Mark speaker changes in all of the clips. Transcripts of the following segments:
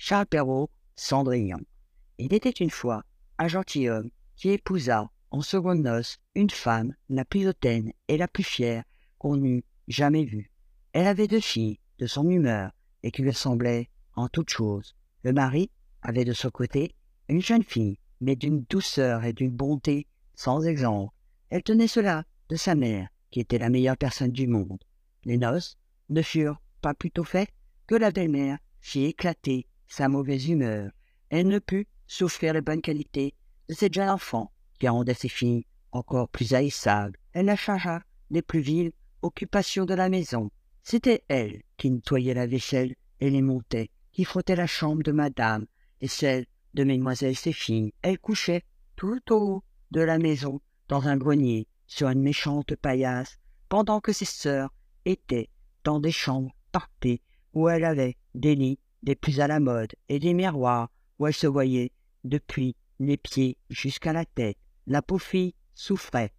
Speaker 1: Charles Perrault, Cendrillon. Il était une fois un gentilhomme qui épousa en seconde noces une femme la plus hautaine et la plus fière qu'on eût jamais vue. Elle avait deux filles de son humeur et qui lui ressemblaient en toutes choses. Le mari avait de son côté une jeune fille, mais d'une douceur et d'une bonté sans exemple. Elle tenait cela de sa mère, qui était la meilleure personne du monde. Les noces ne furent pas plus tôt faites que la belle-mère fit éclater sa mauvaise humeur. Elle ne put souffrir les bonnes qualités de cette jeune enfant qui rendait ses filles encore plus haïssables. Elle la chargea des plus viles occupations de la maison. C'était elle qui nettoyait la vaisselle et les montait, qui frottait la chambre de madame et celle de mesdemoiselles ses filles. Elle couchait tout au haut de la maison, dans un grenier, sur une méchante paillasse, pendant que ses sœurs étaient dans des chambres partées où elle avait des lits des plus à la mode et des miroirs où elle se voyait depuis les pieds jusqu'à la tête. La pauvre fille souffrait,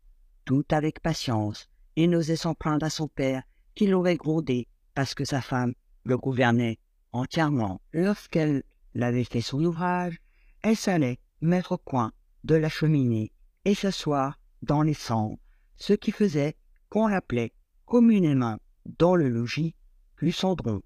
Speaker 1: tout avec patience, et n'osait s'en plaindre à son père qui l'aurait grondé parce que sa femme le gouvernait entièrement. Lorsqu'elle l'avait fait son ouvrage, elle s'allait mettre au coin de la cheminée et s'asseoir dans les cendres, ce qui faisait qu'on l'appelait communément dans le logis plus Cendron.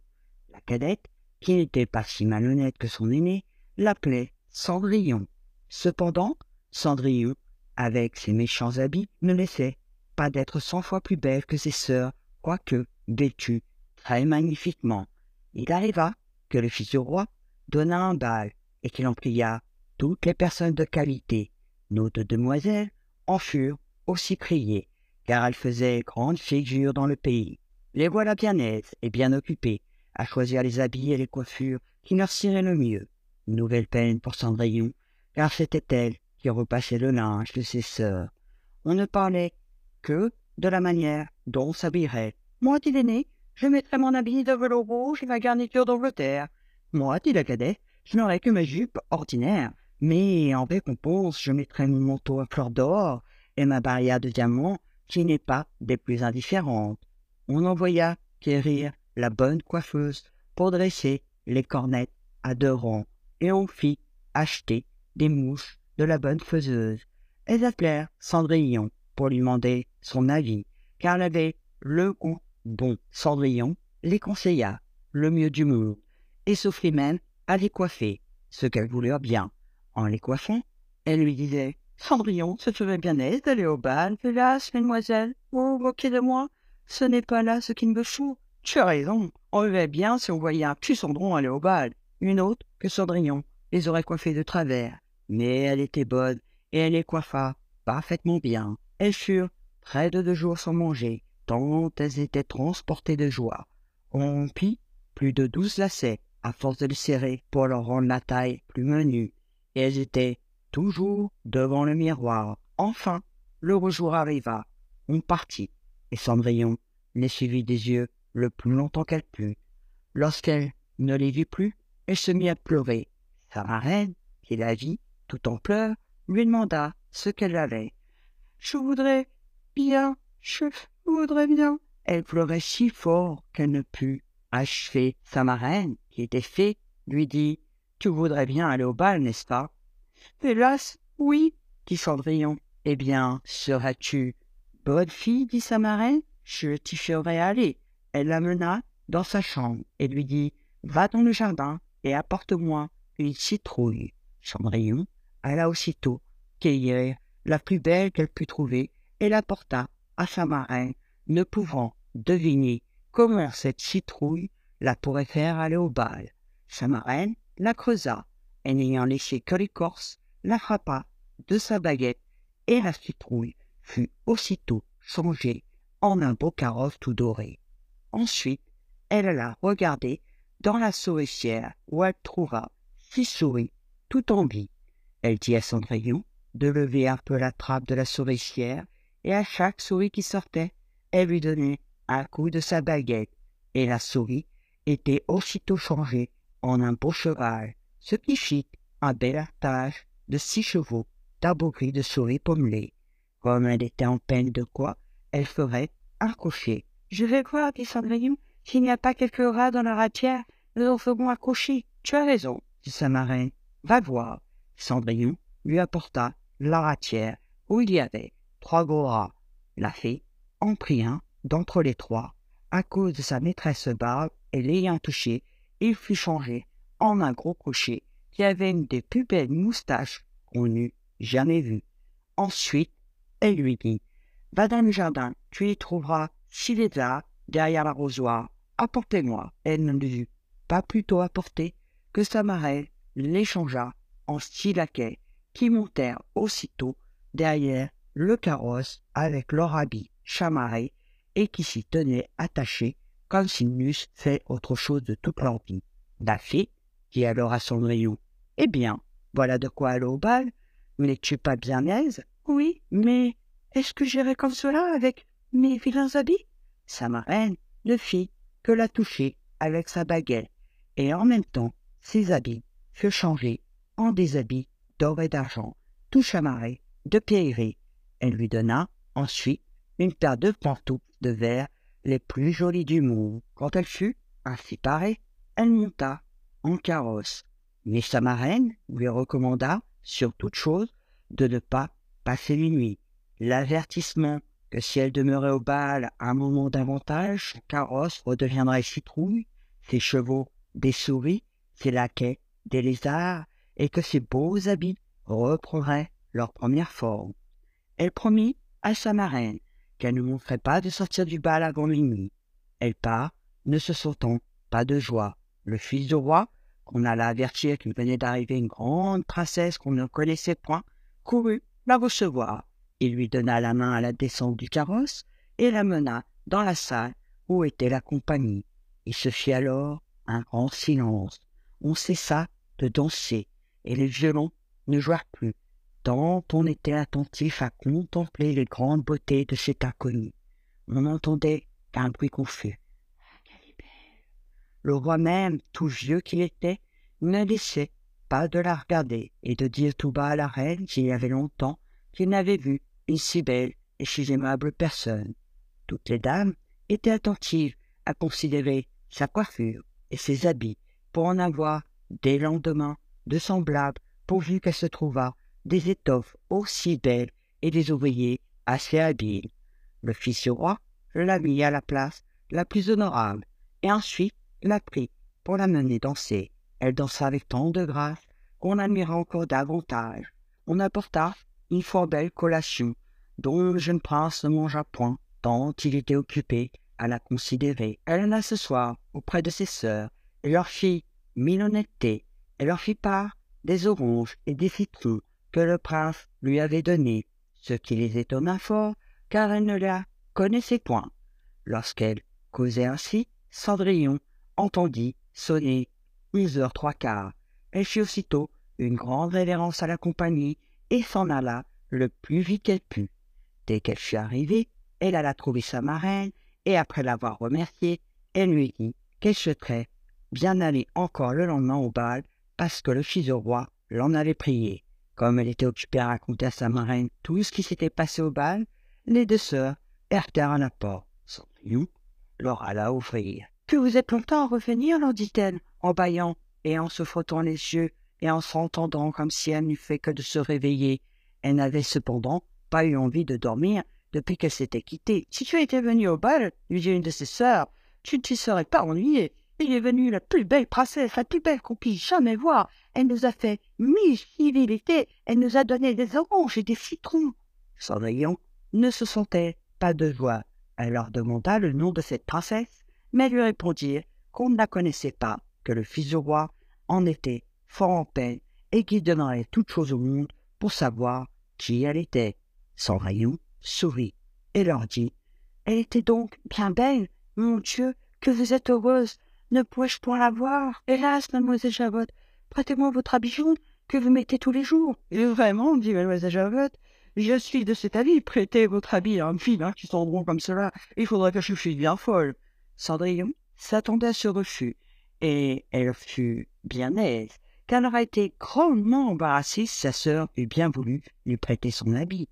Speaker 1: La cadette, qui n'était pas si malhonnête que son aîné, l'appelait Cendrillon. Cependant, Cendrillon, avec ses méchants habits, ne laissait pas d'être cent fois plus belle que ses sœurs, quoique vêtue très magnifiquement. Il arriva que le fils du roi donna un bal et qu'il en pria toutes les personnes de qualité. Nos deux demoiselles en furent aussi priées, car elles faisaient grande figure dans le pays. Les voilà bien aises et bien occupées à choisir les habits et les coiffures qui leur siraient le mieux. Une nouvelle peine pour Cendrillon, car c'était elle qui repassait le linge de ses sœurs. On ne parlait que de la manière dont on s'habillerait. Moi, dit l'aîné, je mettrai mon habit de velours rouge et ma garniture d'Angleterre. Moi, dit la cadet, je n'aurai que ma jupe ordinaire, mais en récompense, je mettrai mon manteau à fleurs d'or et ma barrière de diamants, qui n'est pas des plus indifférentes. On envoya quérir la bonne coiffeuse pour dresser les cornettes à deux rangs, et on fit acheter des mouches de la bonne faiseuse. Elles appelèrent Cendrillon pour lui demander son avis, car elle avait le goût bon. Cendrillon les conseilla le mieux du monde, et s'offrit même à les coiffer, ce qu'elles voulurent bien. En les coiffant, elle lui disait Cendrillon se ferait bien aise d'aller au bal. Hélas, mesdemoiselles, vous vous moquez de moi Ce n'est pas là ce qui me fout. Tu as raison, on verrait bien si on voyait un petit Cendron aller au bal. Une autre que Cendrillon les aurait coiffés de travers. Mais elle était bonne, et elle les coiffa parfaitement bien. Elles furent près de deux jours sans manger, tant elles étaient transportées de joie. On pit plus de douze lacets, à force de les serrer pour leur rendre la taille plus menue, et elles étaient toujours devant le miroir. Enfin, le jour arriva. On partit, et Cendrillon les suivit des yeux le plus longtemps qu'elle put. Lorsqu'elle ne les vit plus, elle se mit à pleurer. Sa marraine, qui la vit, tout en pleurs, lui demanda ce qu'elle avait. Je voudrais bien, je voudrais bien. Elle pleurait si fort qu'elle ne put achever. Sa marraine, qui était fée, lui dit Tu voudrais bien aller au bal, n'est-ce pas? Hélas, oui, dit Cendrillon. Eh bien, seras-tu bonne fille dit sa marraine Je t'y ferai aller. Elle l'amena dans sa chambre et lui dit Va dans le jardin et apporte-moi une citrouille. Cendrillon alla aussitôt cueillir la plus belle qu'elle put trouver et l'apporta à sa marraine, ne pouvant deviner comment cette citrouille la pourrait faire aller au bal. Sa marraine la creusa, et n'ayant laissé que l'écorce, la frappa de sa baguette, et la citrouille fut aussitôt changée en un beau carrosse tout doré. Ensuite, elle alla regarder dans la souricière où elle trouva six souris tout en vie. Elle dit à Cendrillon de lever un peu la trappe de la souricière, et à chaque souris qui sortait, elle lui donnait un coup de sa baguette, et la souris était aussitôt changée en un beau cheval, ce qui fit un bel artage de six chevaux d'un beau gris de souris pommelée. Comme elle était en peine de quoi, elle ferait un je vais voir, dit Cendrillon, s'il n'y a pas quelques rats dans la ratière, nous en ferons un Tu as raison, dit sa marraine. Va voir. Cendrillon lui apporta la ratière où il y avait trois gros rats. La fée en prit un d'entre les trois. À cause de sa maîtresse barbe et l'ayant touché, il fut changé en un gros cocher qui avait une des plus belles moustaches qu'on n'eût jamais vues. Ensuite, elle lui dit Va dans le jardin, tu y trouveras six lézards derrière l'arrosoir. Apportez-moi. Elle ne l'eut pas plutôt apporté que sa marraine l'échangea en six qui montèrent aussitôt derrière le carrosse avec leur habit chamarré et qui s'y tenaient attachés comme s'ils n'eussent fait autre chose de toute leur vie. La dit alors à son rayon, Eh bien, voilà de quoi aller au bal. N'es-tu pas bien aise Oui, mais est-ce que j'irai comme cela avec mes vilains habits? Sa marraine ne fit que la toucher avec sa baguette, et en même temps ses habits furent changés en des habits d'or et d'argent, tout chamarrés, de pierreries. Elle lui donna ensuite une paire de pantoufles de verre les plus jolies du monde. Quand elle fut ainsi parée, elle monta en carrosse. Mais sa marraine lui recommanda, sur toute chose, de ne pas passer les nuits. L'avertissement que si elle demeurait au bal un moment davantage, son carrosse redeviendrait citrouille, ses chevaux des souris, ses laquais des lézards, et que ses beaux habits reprendraient leur première forme. Elle promit à sa marraine qu'elle ne montrait pas de sortir du bal avant minuit. Elle part, ne se sentant pas de joie. Le fils du roi, qu'on alla avertir qu'il venait d'arriver une grande princesse qu'on ne connaissait point, courut la recevoir. Il lui donna la main à la descente du carrosse et la mena dans la salle où était la compagnie. Il se fit alors un grand silence. On cessa de danser et les violons ne jouèrent plus, tant on était attentif à contempler les grandes beautés de cet inconnu. On n'entendait qu'un bruit confus. Le roi même, tout vieux qu'il était, ne laissait pas de la regarder et de dire tout bas à la reine qu'il y avait longtemps qu'il n'avait vu une si belle et si aimable personne. Toutes les dames étaient attentives à considérer sa coiffure et ses habits pour en avoir des lendemains de semblables pourvu qu'elle se trouvât des étoffes aussi belles et des ouvriers assez habiles. Le fils du roi la mit à la place la plus honorable et ensuite la prit pour la mener danser. Elle dansa avec tant de grâce qu'on admira encore davantage. On apporta une fort belle collation, dont le jeune prince ne mangea point, tant il était occupé à la considérer. Elle alla ce soir auprès de ses sœurs et leur fit mille honnêtetés. Elle leur fit part des oranges et des citrons que le prince lui avait donnés, ce qui les étonna fort, car elle ne la connaissait point. Lorsqu'elle causait ainsi, Cendrillon entendit sonner onze heures trois quarts. Elle fit aussitôt une grande révérence à la compagnie et s'en alla le plus vite qu'elle put. Dès qu'elle fut arrivée, elle alla trouver sa marraine, et après l'avoir remerciée, elle lui dit qu'elle souhaiterait bien aller encore le lendemain au bal, parce que le fils du roi l'en avait prié. Comme elle était occupée à raconter à sa marraine tout ce qui s'était passé au bal, les deux sœurs heurtèrent à la porte. Cendrillon leur alla ouvrir. Que vous êtes longtemps à revenir, leur dit-elle, en bâillant et en se frottant les yeux et en s'entendant comme si elle n'eût fait que de se réveiller. Elle n'avait cependant pas eu envie de dormir depuis qu'elle s'était quittée. Si tu étais venue au bal, lui dit une de ses sœurs, tu ne t'y serais pas ennuyée. Il est venu la plus belle princesse, la plus belle qu'on puisse jamais voir. Elle nous a fait mille civilités. Elle nous a donné des oranges et des citrons. Cendrillon ne se sentait pas de joie. Elle leur demanda le nom de cette princesse mais lui répondirent qu'on ne la connaissait pas, que le fils du roi en était fort en peine et qu'il donnerait toute chose au monde pour savoir qui elle était. Cendrillon sourit et leur dit Elle était donc bien belle, mon Dieu, que vous êtes heureuse. Ne pourrais-je point la voir? Hélas, mademoiselle Javotte, prêtez-moi votre habit jaune que vous mettez tous les jours. Vraiment, dit mademoiselle Javotte, je suis de cet avis, prêtez votre habit à un fille hein, qui sont comme cela. Il faudrait que je fusse bien folle. Cendrillon s'attendait à ce refus, et elle fut bien aise, car elle aurait été grandement embarrassée si sa sœur eût bien voulu lui prêter son habit.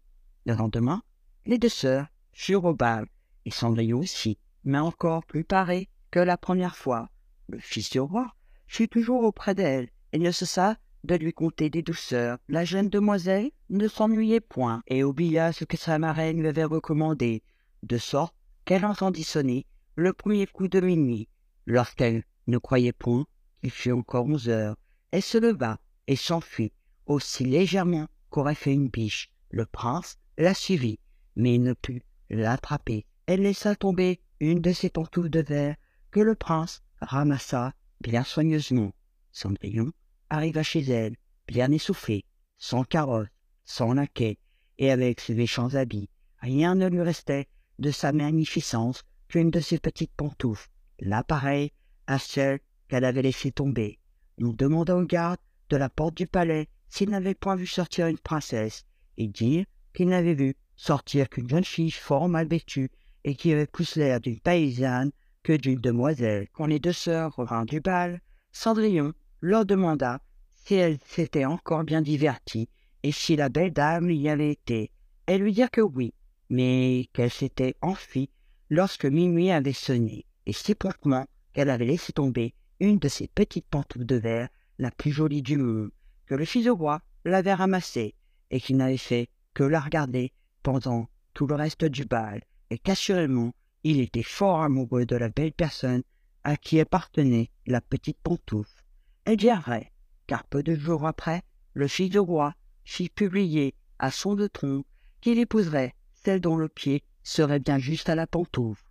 Speaker 1: Le lendemain, les deux sœurs furent au bal, et Cendrillon aussi, mais encore plus paré que la première fois. Le fils du roi fut toujours auprès d'elle et ne cessa de lui conter des douceurs. La jeune demoiselle ne s'ennuyait point et oublia ce que sa marraine lui avait recommandé, de sorte qu'elle entendit sonner le premier coup de minuit. Lorsqu'elle ne croyait point qu'il fût encore onze heures, elle se leva et s'enfuit, aussi légèrement qu'aurait fait une biche. Le prince la suivit, mais ne put l'attraper. Elle laissa tomber une de ses pantoufles de verre que le prince ramassa bien soigneusement. Cendrillon arriva chez elle, bien essoufflé, sans carrosse, sans laquais, et avec ses méchants habits. Rien ne lui restait de sa magnificence qu'une de ses petites pantoufles, l'appareil à celle qu'elle avait laissé tomber. Il demanda au garde de la porte du palais s'il n'avait point vu sortir une princesse, et dire qu'il n'avait vu sortir qu'une jeune fille fort mal vêtue et qui avait plus l'air d'une paysanne que d'une demoiselle. Quand les deux sœurs revinrent du bal, Cendrillon leur demanda si elles s'étaient encore bien diverties et si la belle dame y avait été. Elles lui dirent que oui, mais qu'elle s'était enfuie lorsque minuit avait sonné, et si promptement qu'elle avait laissé tomber une de ses petites pantoufles de verre, la plus jolie du monde, que le fils au roi l'avait ramassée, et qu'il n'avait fait que la regarder pendant tout le reste du bal, et qu'assurément il était fort amoureux de la belle personne à qui appartenait la petite pantoufle. Elle dit vrai, car peu de jours après, le fils du roi fit publier à son de trompe qu'il épouserait celle dont le pied serait bien juste à la pantoufle.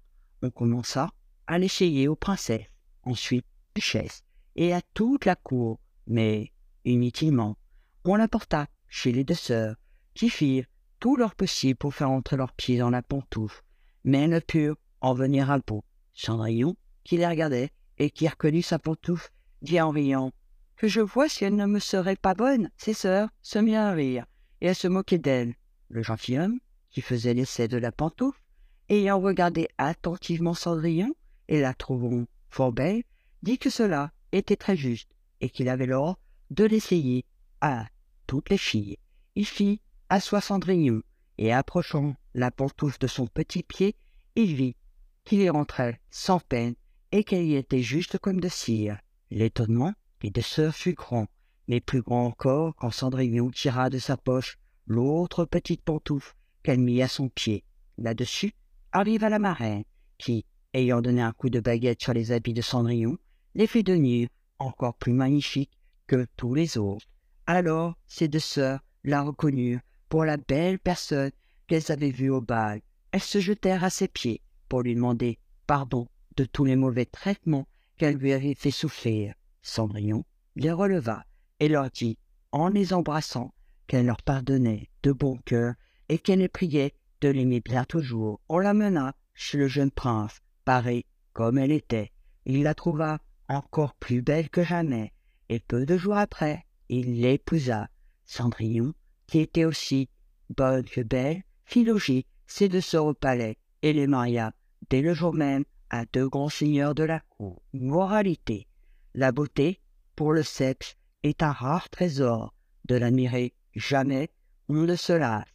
Speaker 1: On commença à l'essayer aux princesses, ensuite duchesses, et à toute la cour, mais inutilement. On l'apporta chez les deux sœurs, qui firent tout leur possible pour faire entrer leurs pieds dans la pantoufle, mais ne purent en venir à bout. Cendrillon, qui les regardait et qui reconnut sa pantoufle, dit en riant Que je vois si elle ne me serait pas bonne. Ses sœurs se mirent à rire et à se moquer d'elle. Le gentilhomme, qui faisait l'essai de la pantoufle, ayant regardé attentivement Cendrillon et la trouvant fort belle, dit que cela était très juste et qu'il avait l'ordre de l'essayer à toutes les filles. Il fit asseoir Cendrillon et approchant la pantoufle de son petit pied, il vit qu'il y rentrait sans peine et qu'elle y était juste comme de cire. L'étonnement des deux sœurs fut grand, mais plus grand encore quand Cendrillon tira de sa poche l'autre petite pantoufle qu'elle mit à son pied. Là-dessus arriva la marraine, qui, ayant donné un coup de baguette sur les habits de Cendrillon, les fit devenir encore plus magnifiques que tous les autres. Alors ces deux sœurs la reconnurent pour la belle personne qu'elles avaient vue au bal. Elles se jetèrent à ses pieds pour lui demander pardon de tous les mauvais traitements qu'elle lui avait fait souffrir. Cendrillon les releva et leur dit, en les embrassant, qu'elle leur pardonnait de bon cœur et qu'elle les priait de l'aimer bien toujours. On la mena chez le jeune prince, parée comme elle était. Il la trouva encore plus belle que jamais, et peu de jours après, il l'épousa. Cendrillon, qui était aussi bonne que belle, fit loger ses deux sœurs au palais et les maria dès le jour même à deux grands seigneurs de la cour. Moralité. La beauté, pour le sexe, est un rare trésor. De l'admirer jamais, on ne se lasse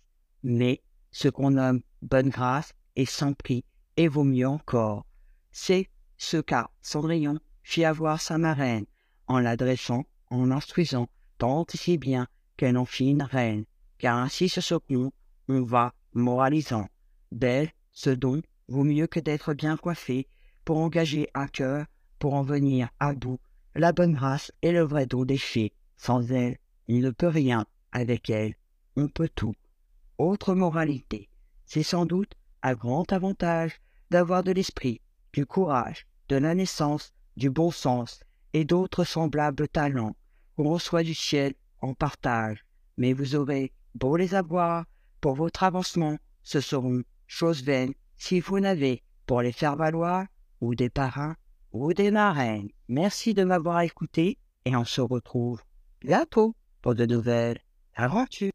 Speaker 1: mais ce qu'on nomme bonne grâce est sans prix et vaut mieux encore. C'est ce qu'a Cendrillon fit avoir sa marraine, en l'adressant, en l'instruisant tant et si bien qu'elle en fit une reine, car ainsi ce second, on va moralisant. Belle, ce don vaut mieux que d'être bien coiffé, pour engager un cœur, pour en venir à bout. La bonne grâce est le vrai don des fées. Sans elle, on ne peut rien. Avec elle, on peut tout. Autre moralité, c'est sans doute un grand avantage d'avoir de l'esprit, du courage, de la naissance, du bon sens et d'autres semblables talents qu'on reçoit du ciel en partage. Mais vous aurez beau les avoir, pour votre avancement, ce seront choses vaines si vous n'avez pour les faire valoir ou des parrains ou des marraines. Merci de m'avoir écouté et on se retrouve bientôt pour de nouvelles aventures.